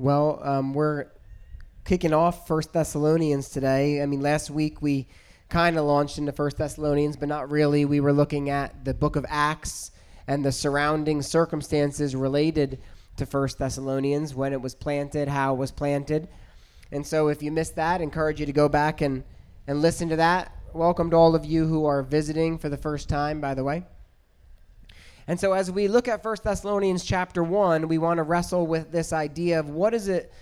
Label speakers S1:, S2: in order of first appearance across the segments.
S1: Well, um, we're kicking off First Thessalonians today. I mean, last week we kind of launched into First Thessalonians, but not really. We were looking at the book of Acts and the surrounding circumstances related to First Thessalonians, when it was planted, how it was planted. And so, if you missed that, I encourage you to go back and, and listen to that. Welcome to all of you who are visiting for the first time, by the way. And so as we look at 1 Thessalonians chapter 1, we want to wrestle with this idea of what is it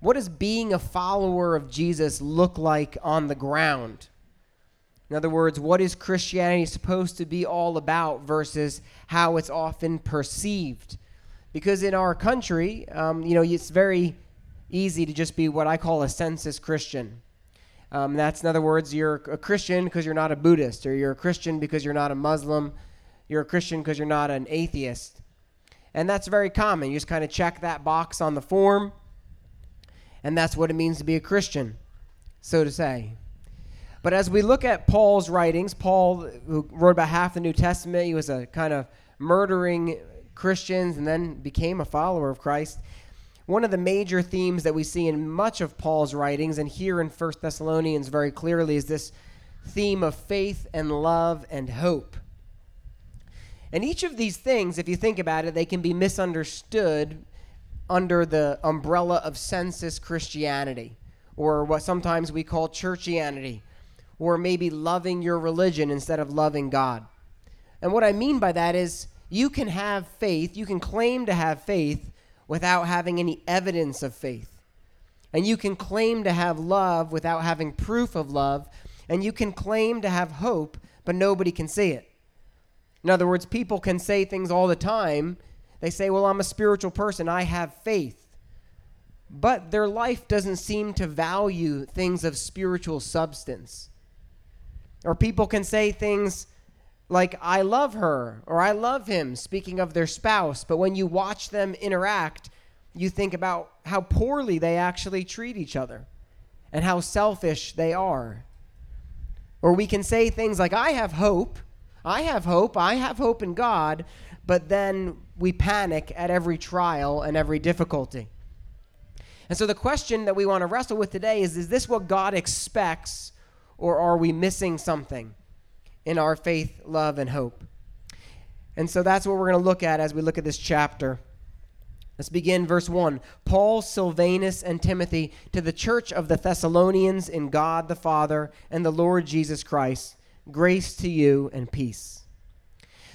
S1: what does being a follower of Jesus look like on the ground? In other words, what is Christianity supposed to be all about versus how it's often perceived? Because in our country, um, you know, it's very easy to just be what I call a census Christian. Um, that's, in other words, you're a Christian because you're not a Buddhist, or you're a Christian because you're not a Muslim, you're a Christian because you're not an atheist. And that's very common. You just kind of check that box on the form, and that's what it means to be a Christian, so to say. But as we look at Paul's writings, Paul, who wrote about half the New Testament, he was a kind of murdering Christians and then became a follower of Christ. One of the major themes that we see in much of Paul's writings, and here in 1 Thessalonians very clearly, is this theme of faith and love and hope. And each of these things, if you think about it, they can be misunderstood under the umbrella of census Christianity, or what sometimes we call churchianity, or maybe loving your religion instead of loving God. And what I mean by that is you can have faith, you can claim to have faith without having any evidence of faith. And you can claim to have love without having proof of love. And you can claim to have hope, but nobody can see it. In other words, people can say things all the time. They say, Well, I'm a spiritual person, I have faith. But their life doesn't seem to value things of spiritual substance. Or people can say things like, I love her or I love him, speaking of their spouse. But when you watch them interact, you think about how poorly they actually treat each other and how selfish they are. Or we can say things like, I have hope I have hope. I have hope in God. But then we panic at every trial and every difficulty. And so the question that we want to wrestle with today is is this what God expects, or are we missing something in our faith, love, and hope? And so that's what we're going to look at as we look at this chapter. Let's begin verse 1. Paul, Silvanus, and Timothy to the church of the Thessalonians in God the Father and the Lord Jesus Christ Grace to you and peace.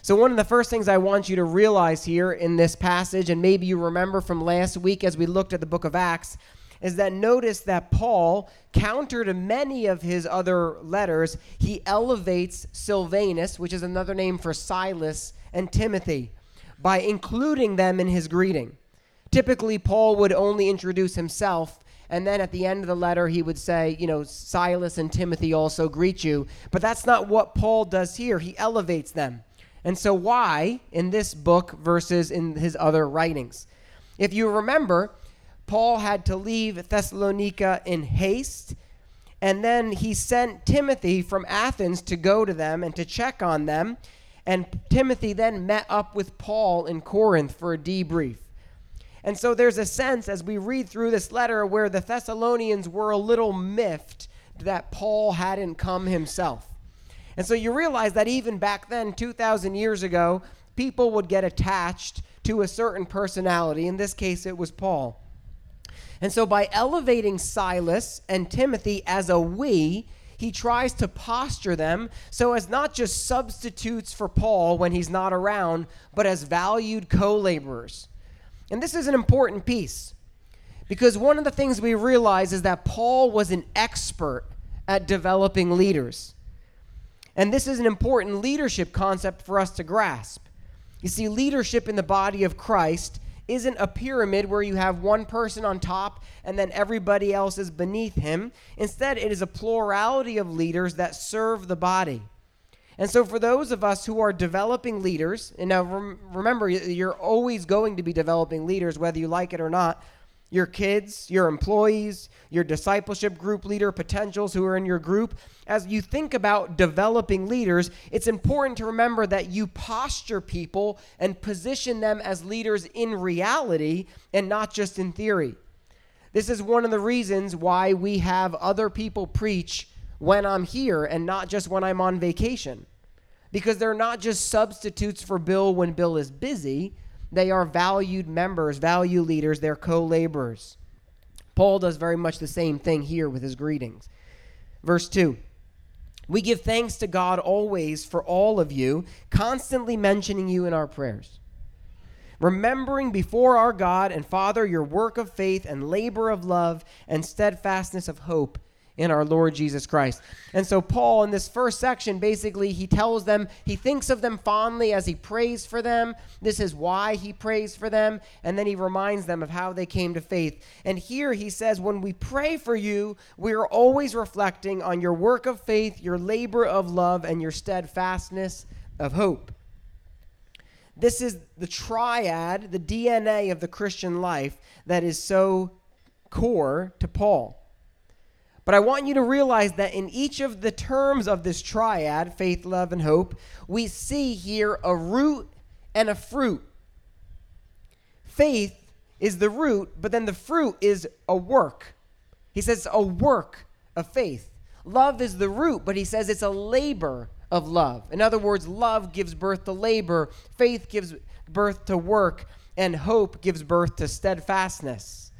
S1: So, one of the first things I want you to realize here in this passage, and maybe you remember from last week as we looked at the book of Acts, is that notice that Paul, counter to many of his other letters, he elevates Silvanus, which is another name for Silas, and Timothy, by including them in his greeting. Typically, Paul would only introduce himself and then at the end of the letter, he would say, you know, Silas and Timothy also greet you. But that's not what Paul does here. He elevates them. And so, why in this book versus in his other writings? If you remember, Paul had to leave Thessalonica in haste. And then he sent Timothy from Athens to go to them and to check on them. And Timothy then met up with Paul in Corinth for a debrief. And so there's a sense as we read through this letter where the Thessalonians were a little miffed that Paul hadn't come himself. And so you realize that even back then, 2,000 years ago, people would get attached to a certain personality. In this case, it was Paul. And so by elevating Silas and Timothy as a we, he tries to posture them so as not just substitutes for Paul when he's not around, but as valued co laborers. And this is an important piece because one of the things we realize is that Paul was an expert at developing leaders. And this is an important leadership concept for us to grasp. You see, leadership in the body of Christ isn't a pyramid where you have one person on top and then everybody else is beneath him. Instead, it is a plurality of leaders that serve the body. And so, for those of us who are developing leaders, and now rem- remember, you're always going to be developing leaders, whether you like it or not. Your kids, your employees, your discipleship group leader potentials who are in your group, as you think about developing leaders, it's important to remember that you posture people and position them as leaders in reality and not just in theory. This is one of the reasons why we have other people preach when I'm here and not just when I'm on vacation. Because they're not just substitutes for Bill when Bill is busy, they are valued members, value leaders, they're co laborers. Paul does very much the same thing here with his greetings. Verse 2 We give thanks to God always for all of you, constantly mentioning you in our prayers remembering before our God and Father your work of faith and labor of love and steadfastness of hope in our Lord Jesus Christ. And so, Paul, in this first section, basically, he tells them, he thinks of them fondly as he prays for them. This is why he prays for them. And then he reminds them of how they came to faith. And here he says, when we pray for you, we are always reflecting on your work of faith, your labor of love, and your steadfastness of hope. This is the triad, the DNA of the Christian life that is so core to Paul. But I want you to realize that in each of the terms of this triad, faith, love, and hope, we see here a root and a fruit. Faith is the root, but then the fruit is a work. He says a work of faith. Love is the root, but he says it's a labor of love. In other words, love gives birth to labor, faith gives birth to work, and hope gives birth to steadfastness.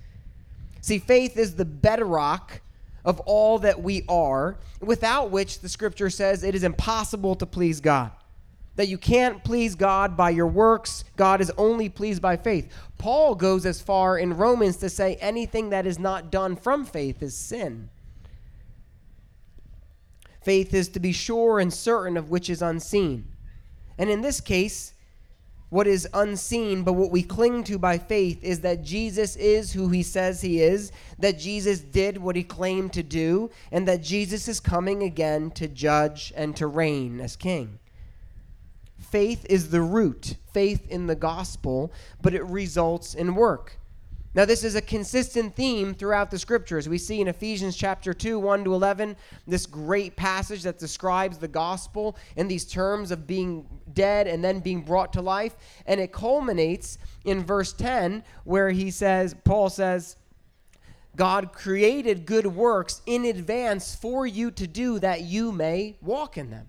S1: See, faith is the bedrock of all that we are, without which the scripture says it is impossible to please God. That you can't please God by your works, God is only pleased by faith. Paul goes as far in Romans to say anything that is not done from faith is sin. Faith is to be sure and certain of which is unseen. And in this case, what is unseen, but what we cling to by faith is that Jesus is who he says he is, that Jesus did what he claimed to do, and that Jesus is coming again to judge and to reign as king. Faith is the root, faith in the gospel, but it results in work. Now, this is a consistent theme throughout the scriptures. We see in Ephesians chapter 2, 1 to 11, this great passage that describes the gospel in these terms of being dead and then being brought to life. And it culminates in verse 10, where he says, Paul says, God created good works in advance for you to do that you may walk in them.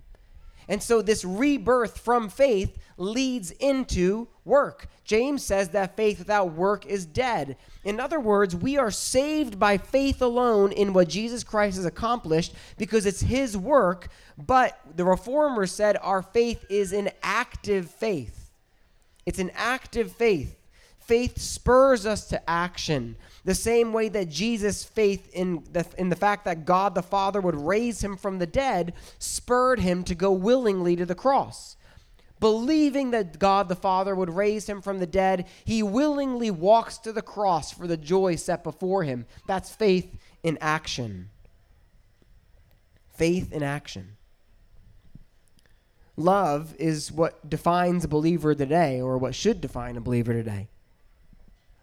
S1: And so this rebirth from faith leads into work. James says that faith without work is dead. In other words, we are saved by faith alone in what Jesus Christ has accomplished because it's his work, but the reformer said our faith is an active faith. It's an active faith. Faith spurs us to action. The same way that Jesus' faith in the, in the fact that God the Father would raise him from the dead spurred him to go willingly to the cross. Believing that God the Father would raise him from the dead, he willingly walks to the cross for the joy set before him. That's faith in action. Faith in action. Love is what defines a believer today, or what should define a believer today.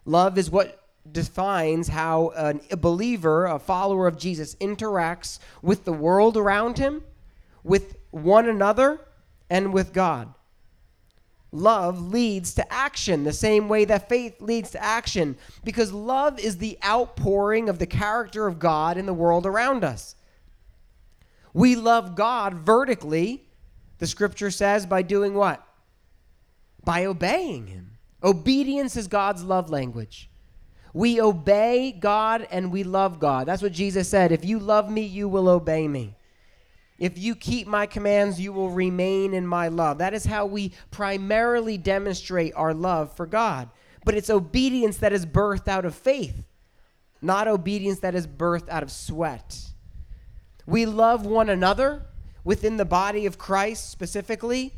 S1: Love is what defines how a believer, a follower of Jesus, interacts with the world around him, with one another, and with God. Love leads to action the same way that faith leads to action because love is the outpouring of the character of God in the world around us. We love God vertically, the scripture says, by doing what? By obeying Him. Obedience is God's love language. We obey God and we love God. That's what Jesus said. If you love me, you will obey me. If you keep my commands, you will remain in my love. That is how we primarily demonstrate our love for God. But it's obedience that is birthed out of faith, not obedience that is birthed out of sweat. We love one another within the body of Christ specifically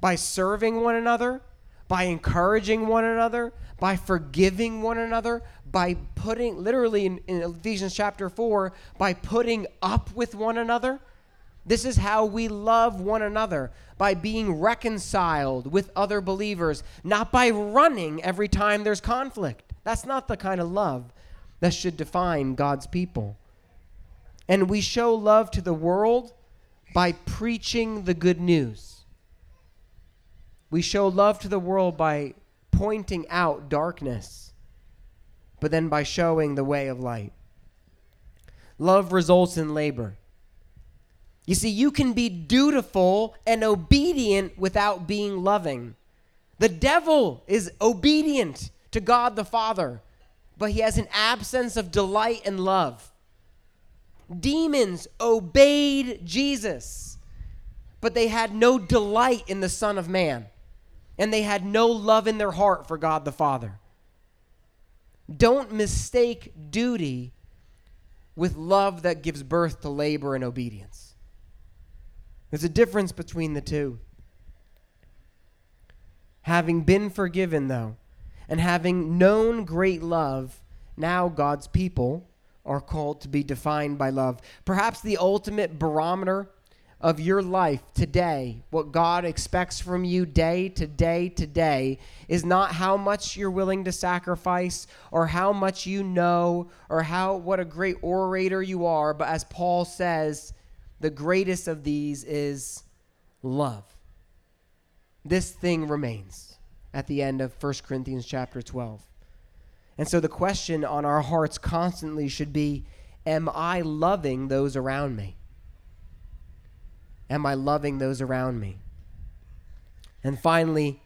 S1: by serving one another, by encouraging one another, by forgiving one another, by putting, literally in, in, Ephesians chapter 4, by putting up with one another. This is how we love one another by being reconciled with other believers, not by running every time there's conflict. That's not the kind of love that should define God's people. And we show love to the world by preaching the good news. We show love to the world by pointing out darkness but then by showing the way of light. Love results in labor. You see, you can be dutiful and obedient without being loving. The devil is obedient to God the Father, but he has an absence of delight and love. Demons obeyed Jesus, but they had no delight in the Son of Man, and they had no love in their heart for God the Father. Don't mistake duty with love that gives birth to labor and obedience. There's a difference between the two. Having been forgiven, though, and having known great love, now God's people are called to be defined by love. Perhaps the ultimate barometer of your life today, what God expects from you day to day to day, is not how much you're willing to sacrifice or how much you know or how what a great orator you are, but as Paul says, the greatest of these is love. This thing remains at the end of 1 Corinthians chapter 12. And so the question on our hearts constantly should be Am I loving those around me? Am I loving those around me? And finally,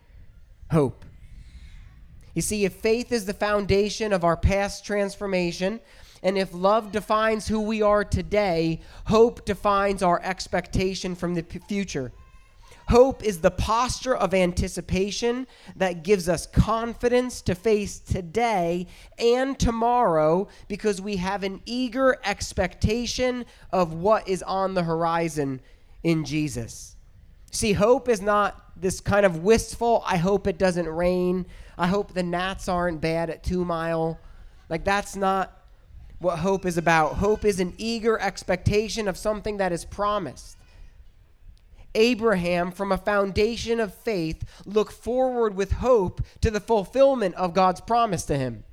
S1: hope. You see, if faith is the foundation of our past transformation, and if love defines who we are today, hope defines our expectation from the p- future. Hope is the posture of anticipation that gives us confidence to face today and tomorrow because we have an eager expectation of what is on the horizon in Jesus. See, hope is not this kind of wistful, I hope it doesn't rain. I hope the gnats aren't bad at two mile. Like, that's not what hope is about. Hope is an eager expectation of something that is promised. Abraham, from a foundation of faith, looked forward with hope to the fulfillment of God's promise to him.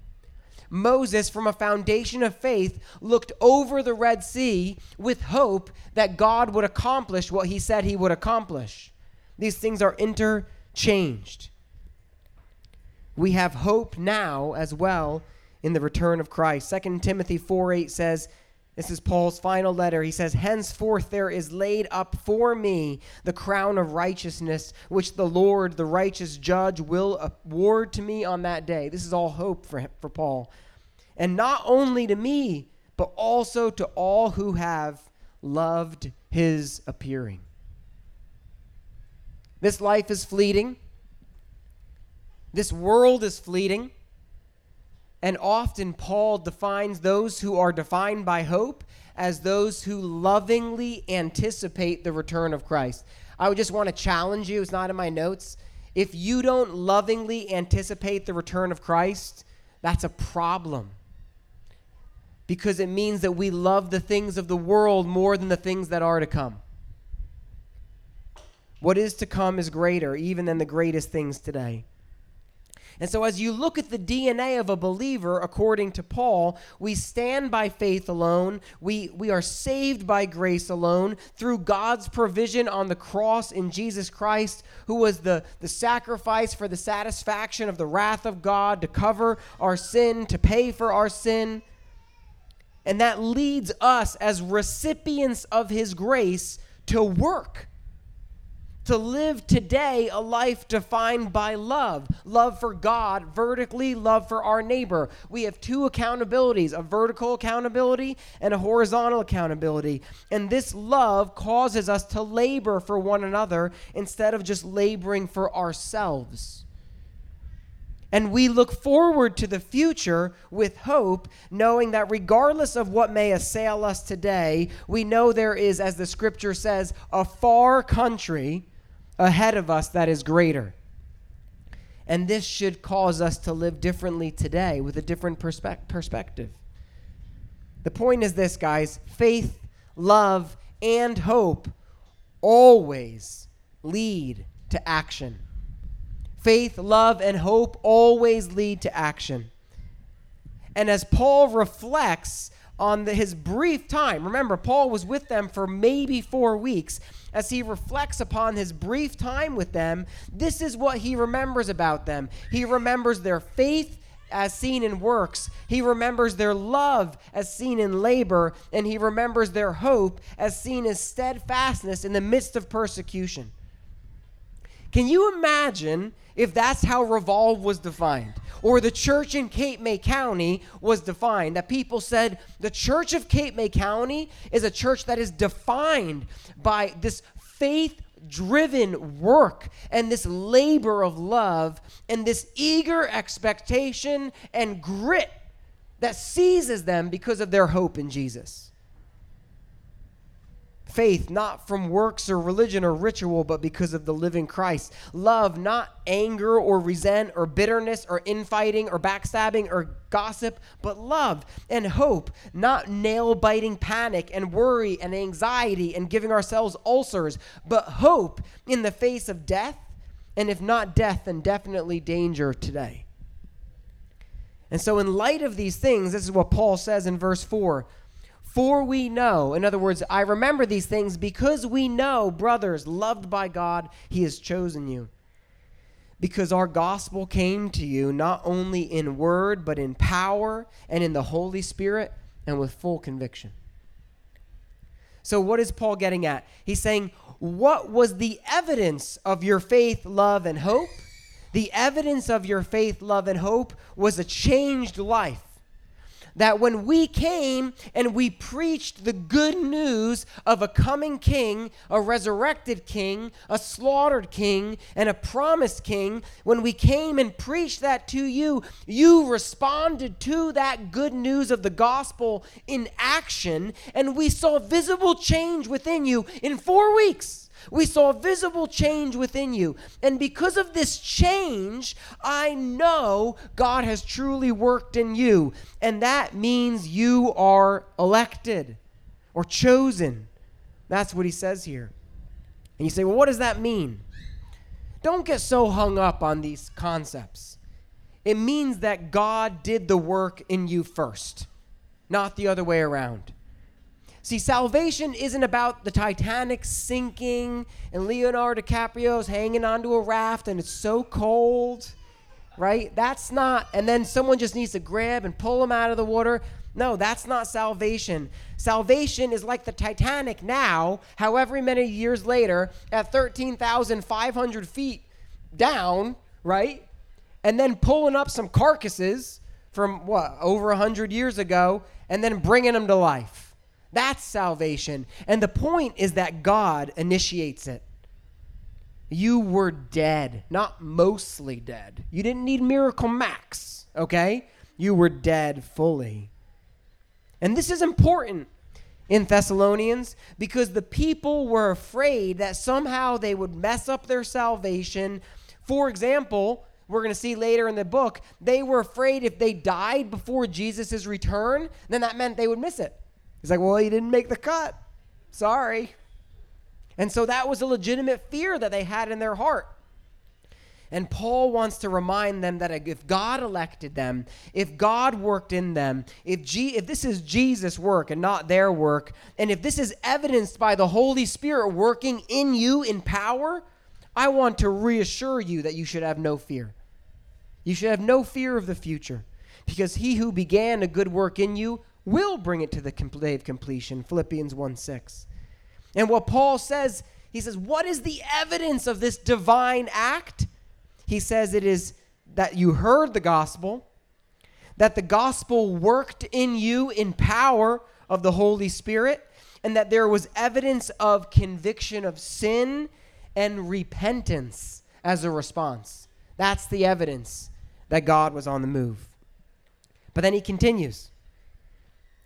S1: Moses, from a foundation of faith, looked over the Red Sea with hope that God would accomplish what he said he would accomplish. These things are interchanged. We have hope now as well in the return of Christ. 2 Timothy 4 8 says, this is Paul's final letter. He says, Henceforth there is laid up for me the crown of righteousness, which the Lord, the righteous judge, will award to me on that day. This is all hope for, for Paul. And not only to me, but also to all who have loved his appearing. This life is fleeting. This world is fleeting. And often Paul defines those who are defined by hope as those who lovingly anticipate the return of Christ. I would just want to challenge you, it's not in my notes. If you don't lovingly anticipate the return of Christ, that's a problem. Because it means that we love the things of the world more than the things that are to come. What is to come is greater, even than the greatest things today. And so, as you look at the DNA of a believer, according to Paul, we stand by faith alone. We, we are saved by grace alone through God's provision on the cross in Jesus Christ, who was the, the sacrifice for the satisfaction of the wrath of God to cover our sin, to pay for our sin. And that leads us as recipients of his grace to work to live today a life defined by love love for God, vertically, love for our neighbor. We have two accountabilities a vertical accountability and a horizontal accountability. And this love causes us to labor for one another instead of just laboring for ourselves. And we look forward to the future with hope, knowing that regardless of what may assail us today, we know there is, as the scripture says, a far country ahead of us that is greater. And this should cause us to live differently today with a different perspe- perspective. The point is this, guys faith, love, and hope always lead to action. Faith, love, and hope always lead to action. And as Paul reflects on the, his brief time, remember, Paul was with them for maybe four weeks as he reflects upon his brief time with them, this is what he remembers about them. He remembers their faith as seen in works. He remembers their love as seen in labor, and he remembers their hope as seen as steadfastness in the midst of persecution. Can you imagine if that's how Revolve was defined? Or the church in Cape May County was defined. That people said the church of Cape May County is a church that is defined by this faith driven work and this labor of love and this eager expectation and grit that seizes them because of their hope in Jesus faith not from works or religion or ritual, but because of the living Christ. Love not anger or resent or bitterness or infighting or backstabbing or gossip, but love and hope, not nail biting panic and worry and anxiety and giving ourselves ulcers, but hope in the face of death. And if not death, then definitely danger today. And so, in light of these things, this is what Paul says in verse 4 for we know, in other words, I remember these things because we know, brothers, loved by God, He has chosen you. Because our gospel came to you not only in word, but in power and in the Holy Spirit and with full conviction. So, what is Paul getting at? He's saying, What was the evidence of your faith, love, and hope? The evidence of your faith, love, and hope was a changed life that when we came and we preached the good news of a coming king, a resurrected king, a slaughtered king, and a promised king, when we came and preached that to you, you responded to that good news of the gospel in action, and we saw visible change within you in four weeks. We saw visible change within you. And because of this change, I know God has truly worked in you. And that means you are elected or chosen. That's what he says here. And you say, well, what does that mean? Don't get so hung up on these concepts. It means that God did the work in you first, not the other way around. See, salvation isn't about the Titanic sinking and Leonardo DiCaprio's hanging onto a raft and it's so cold, right? That's not, and then someone just needs to grab and pull him out of the water. No, that's not salvation. Salvation is like the Titanic now, however many years later, at 13,500 feet down, right? And then pulling up some carcasses from what, over 100 years ago, and then bringing them to life. That's salvation. And the point is that God initiates it. You were dead, not mostly dead. You didn't need Miracle Max, okay? You were dead fully. And this is important in Thessalonians because the people were afraid that somehow they would mess up their salvation. For example, we're going to see later in the book, they were afraid if they died before Jesus' return, then that meant they would miss it. He's like, well, he didn't make the cut. Sorry. And so that was a legitimate fear that they had in their heart. And Paul wants to remind them that if God elected them, if God worked in them, if, G- if this is Jesus' work and not their work, and if this is evidenced by the Holy Spirit working in you in power, I want to reassure you that you should have no fear. You should have no fear of the future because he who began a good work in you will bring it to the day of completion. Philippians 1 6. And what Paul says, he says, What is the evidence of this divine act? He says it is that you heard the gospel, that the gospel worked in you in power of the Holy Spirit, and that there was evidence of conviction of sin and repentance as a response. That's the evidence that God was on the move. But then he continues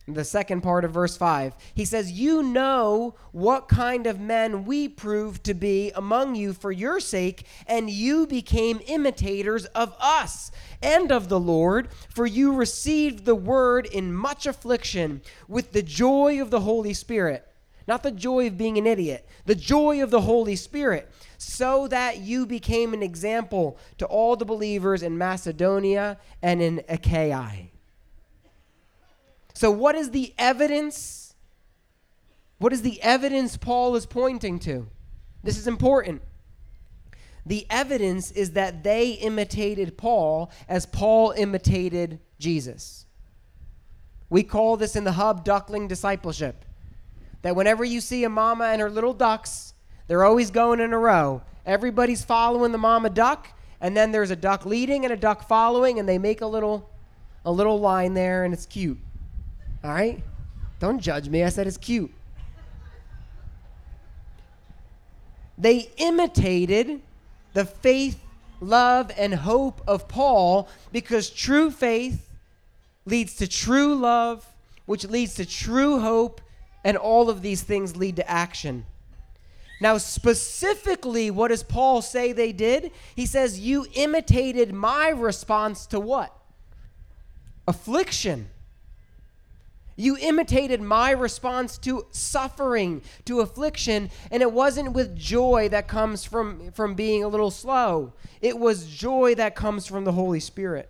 S1: the second part of verse 5. He says, You know what kind of men we proved to be among you for your sake, and you became imitators of us and of the Lord, for you received the word in much affliction with the joy of the Holy Spirit. Not the joy of being an idiot, the joy of the Holy Spirit, so that you became an example to all the believers in Macedonia and in Achaia. So, what is the evidence? What is the evidence Paul is pointing to? This is important. The evidence is that they imitated Paul as Paul imitated Jesus. We call this in the hub duckling discipleship. That whenever you see a mama and her little ducks, they're always going in a row. Everybody's following the mama duck, and then there's a duck leading and a duck following, and they make a little a little line there, and it's cute. All right? Don't judge me. I said it's cute. They imitated the faith, love, and hope of Paul because true faith leads to true love, which leads to true hope, and all of these things lead to action. Now, specifically, what does Paul say they did? He says, You imitated my response to what? Affliction. You imitated my response to suffering, to affliction, and it wasn't with joy that comes from, from being a little slow. It was joy that comes from the Holy Spirit.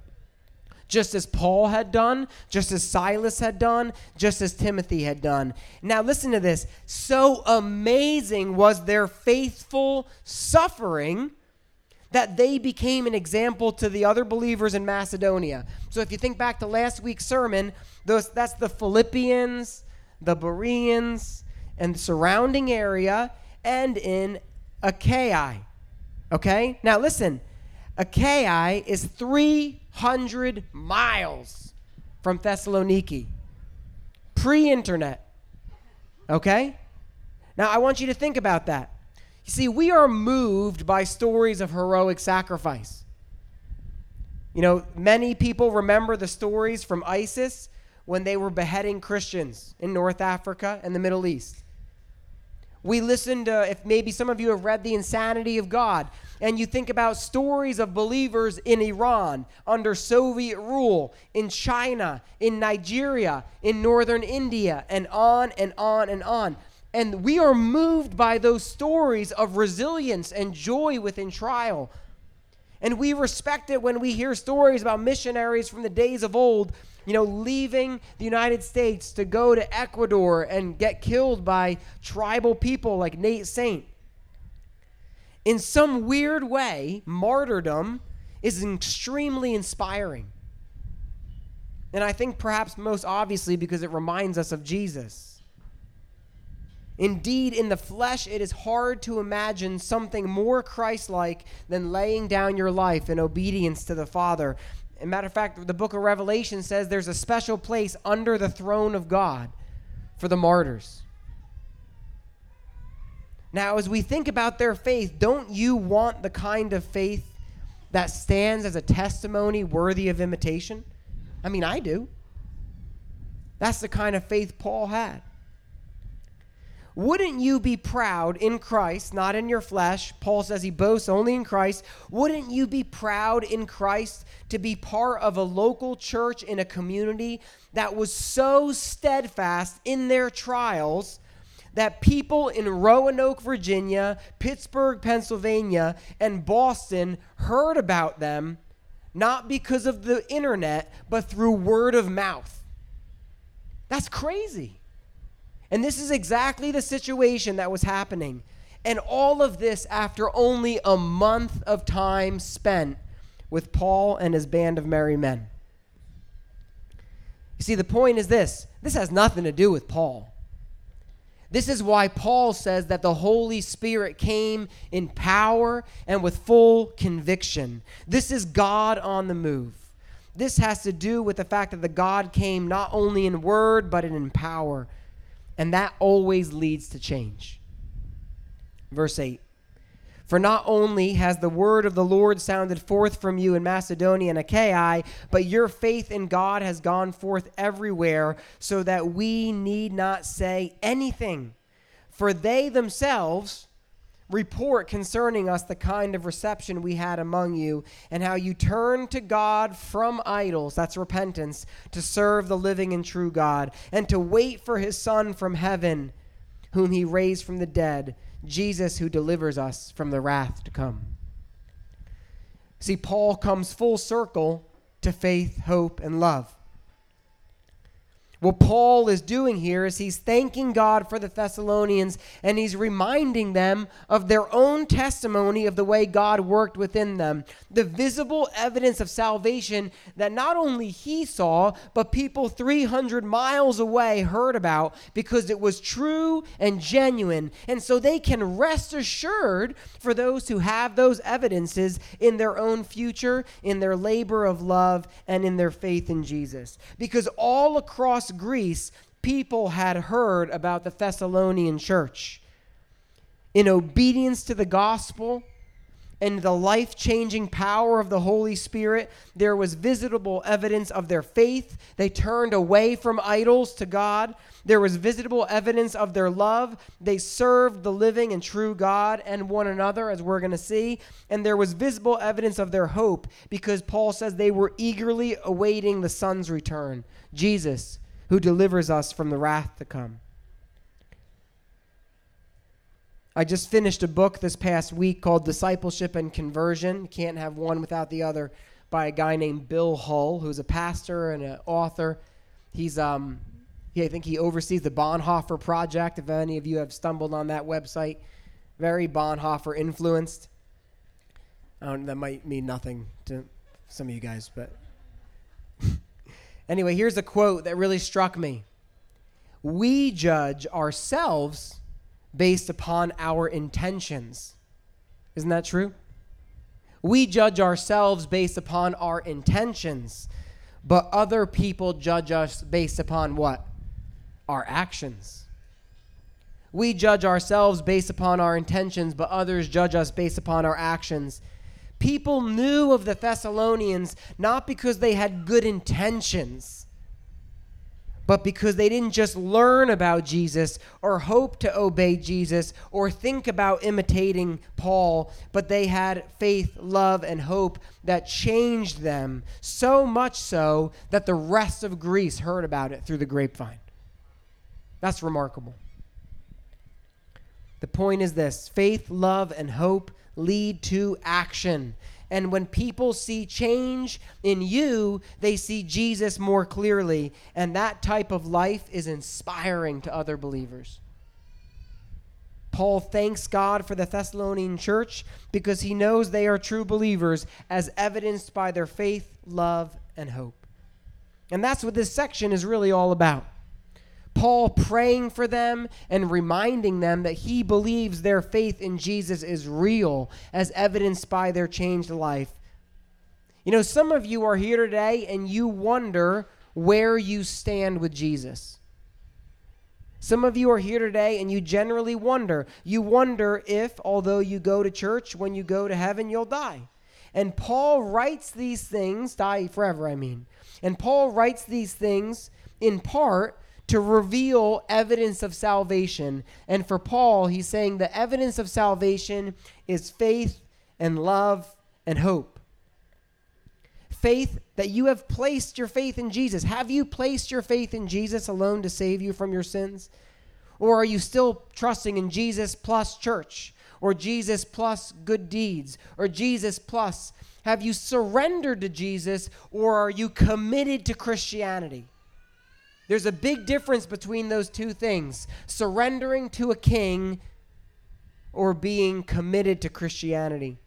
S1: Just as Paul had done, just as Silas had done, just as Timothy had done. Now, listen to this. So amazing was their faithful suffering that they became an example to the other believers in Macedonia. So if you think back to last week's sermon, those that's the Philippians, the Bereans, and the surrounding area, and in Achaia. Okay? Now listen, Achaia is 300 miles from Thessaloniki. Pre-internet. Okay? Now I want you to think about that. You see, we are moved by stories of heroic sacrifice. You know, many people remember the stories from ISIS when they were beheading Christians in North Africa and the Middle East. We listen to, if maybe some of you have read The Insanity of God, and you think about stories of believers in Iran under Soviet rule, in China, in Nigeria, in northern India, and on and on and on. And we are moved by those stories of resilience and joy within trial. And we respect it when we hear stories about missionaries from the days of old, you know, leaving the United States to go to Ecuador and get killed by tribal people like Nate Saint. In some weird way, martyrdom is extremely inspiring. And I think perhaps most obviously because it reminds us of Jesus. Indeed, in the flesh, it is hard to imagine something more Christ like than laying down your life in obedience to the Father. As matter of fact, the book of Revelation says there's a special place under the throne of God for the martyrs. Now, as we think about their faith, don't you want the kind of faith that stands as a testimony worthy of imitation? I mean, I do. That's the kind of faith Paul had. Wouldn't you be proud in Christ, not in your flesh? Paul says he boasts only in Christ. Wouldn't you be proud in Christ to be part of a local church in a community that was so steadfast in their trials that people in Roanoke, Virginia, Pittsburgh, Pennsylvania, and Boston heard about them not because of the internet, but through word of mouth? That's crazy. And this is exactly the situation that was happening. And all of this after only a month of time spent with Paul and his band of merry men. You see, the point is this this has nothing to do with Paul. This is why Paul says that the Holy Spirit came in power and with full conviction. This is God on the move. This has to do with the fact that the God came not only in word, but in power. And that always leads to change. Verse 8 For not only has the word of the Lord sounded forth from you in Macedonia and Achaia, but your faith in God has gone forth everywhere, so that we need not say anything. For they themselves report concerning us the kind of reception we had among you, and how you turned to God from idols, that's repentance, to serve the living and true God, and to wait for his Son from heaven, whom he raised from the dead, Jesus who delivers us from the wrath to come. See, Paul comes full circle to faith, hope, and love. What Paul is doing here is he's thanking God for the Thessalonians and he's reminding them of their own testimony of the way God worked within them. The visible evidence of salvation that not only he saw, but people 300 miles away heard about because it was true and genuine. And so they can rest assured for those who have those evidences in their own future, in their labor of love, and in their faith in Jesus. Because all across across Greece, people had heard about the Thessalonian church. In obedience to the gospel and the life changing power of the Holy Spirit, there was visible evidence of their faith. They turned away from idols to God. There was visible evidence of their love. They served the living and true God and one another, as we're going to see. And there was visible evidence of their hope because Paul says they were eagerly awaiting the Son's return, Jesus, who delivers us from the wrath to come. I just finished a book this past week called Discipleship and Conversion. Can't have one without the other by a guy named Bill Hull, who's a pastor and an author. He's um he, I think he oversees the Bonhoeffer project. If any of you have stumbled on that website, very Bonhoeffer influenced. that might mean nothing to some of you guys, but Anyway, here's a quote that really struck me. We judge ourselves based upon our intentions. Isn't that true? We judge ourselves based upon our intentions, but other people judge us based upon what? Our actions. We judge ourselves based upon our intentions, but others judge us based upon our actions. People knew of the Thessalonians not because they had good intentions, but because they didn't just learn about Jesus or hope to obey Jesus or think about imitating Paul, but they had faith, love, and hope that changed them so much so that the rest of Greece heard about it through the grapevine. That's remarkable. The point is this faith, love, and hope lead to action. And when people see change in you, they see Jesus more clearly. And that type of life is inspiring to other believers. Paul thanks God for the Thessalonian church because he knows they are true believers, as evidenced by their faith, love, and hope. And that's what this section is really all about. Paul praying for them and reminding them that he believes their faith in Jesus is real, as evidenced by their changed life. You know, some of you are here today and you wonder where you stand with Jesus. Some of you are here today and you generally wonder. You wonder if, although you go to church, when you go to heaven, you'll die. And Paul writes these things, die forever, I mean. And Paul writes these things in part to reveal evidence of salvation. And for Paul, he's saying the evidence of salvation is faith and love and hope. Faith that you have placed your faith in Jesus. Have you placed your faith in Jesus alone to save you from your sins? Or are you still trusting in Jesus plus church? Or Jesus plus good deeds? Or Jesus plus. Have you surrendered to Jesus? Or are you committed to Christianity? There's a big difference between those two things surrendering to a king or being committed to Christianity.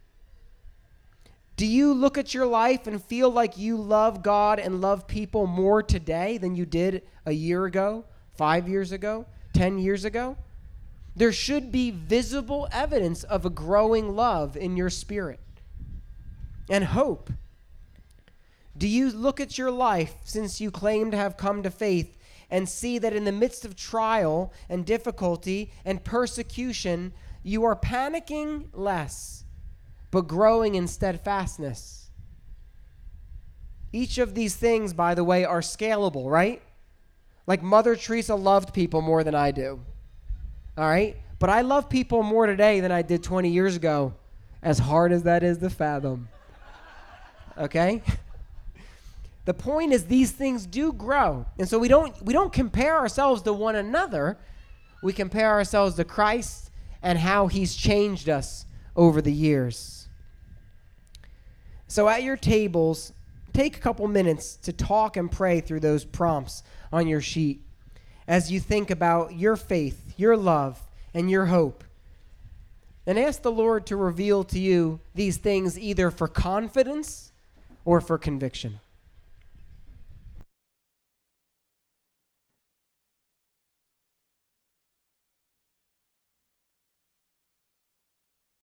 S1: Do you look at your life and feel like you love God and love people more today than you did a year ago, five years ago, 10 years ago? There should be visible evidence of a growing love in your spirit and hope. Do you look at your life since you claim to have come to faith and see that in the midst of trial and difficulty and persecution, you are panicking less, but growing in steadfastness? Each of these things, by the way, are scalable, right? Like Mother Teresa loved people more than I do. All right? But I love people more today than I did 20 years ago, as hard as that is to fathom. Okay? The point is these things do grow. And so we don't we don't compare ourselves to one another. We compare ourselves to Christ and how he's changed us over the years. So at your tables take a couple minutes to talk and pray through those prompts on your sheet as you think about your faith, your love, and your hope. And ask the Lord to reveal to you these things either for confidence or for conviction.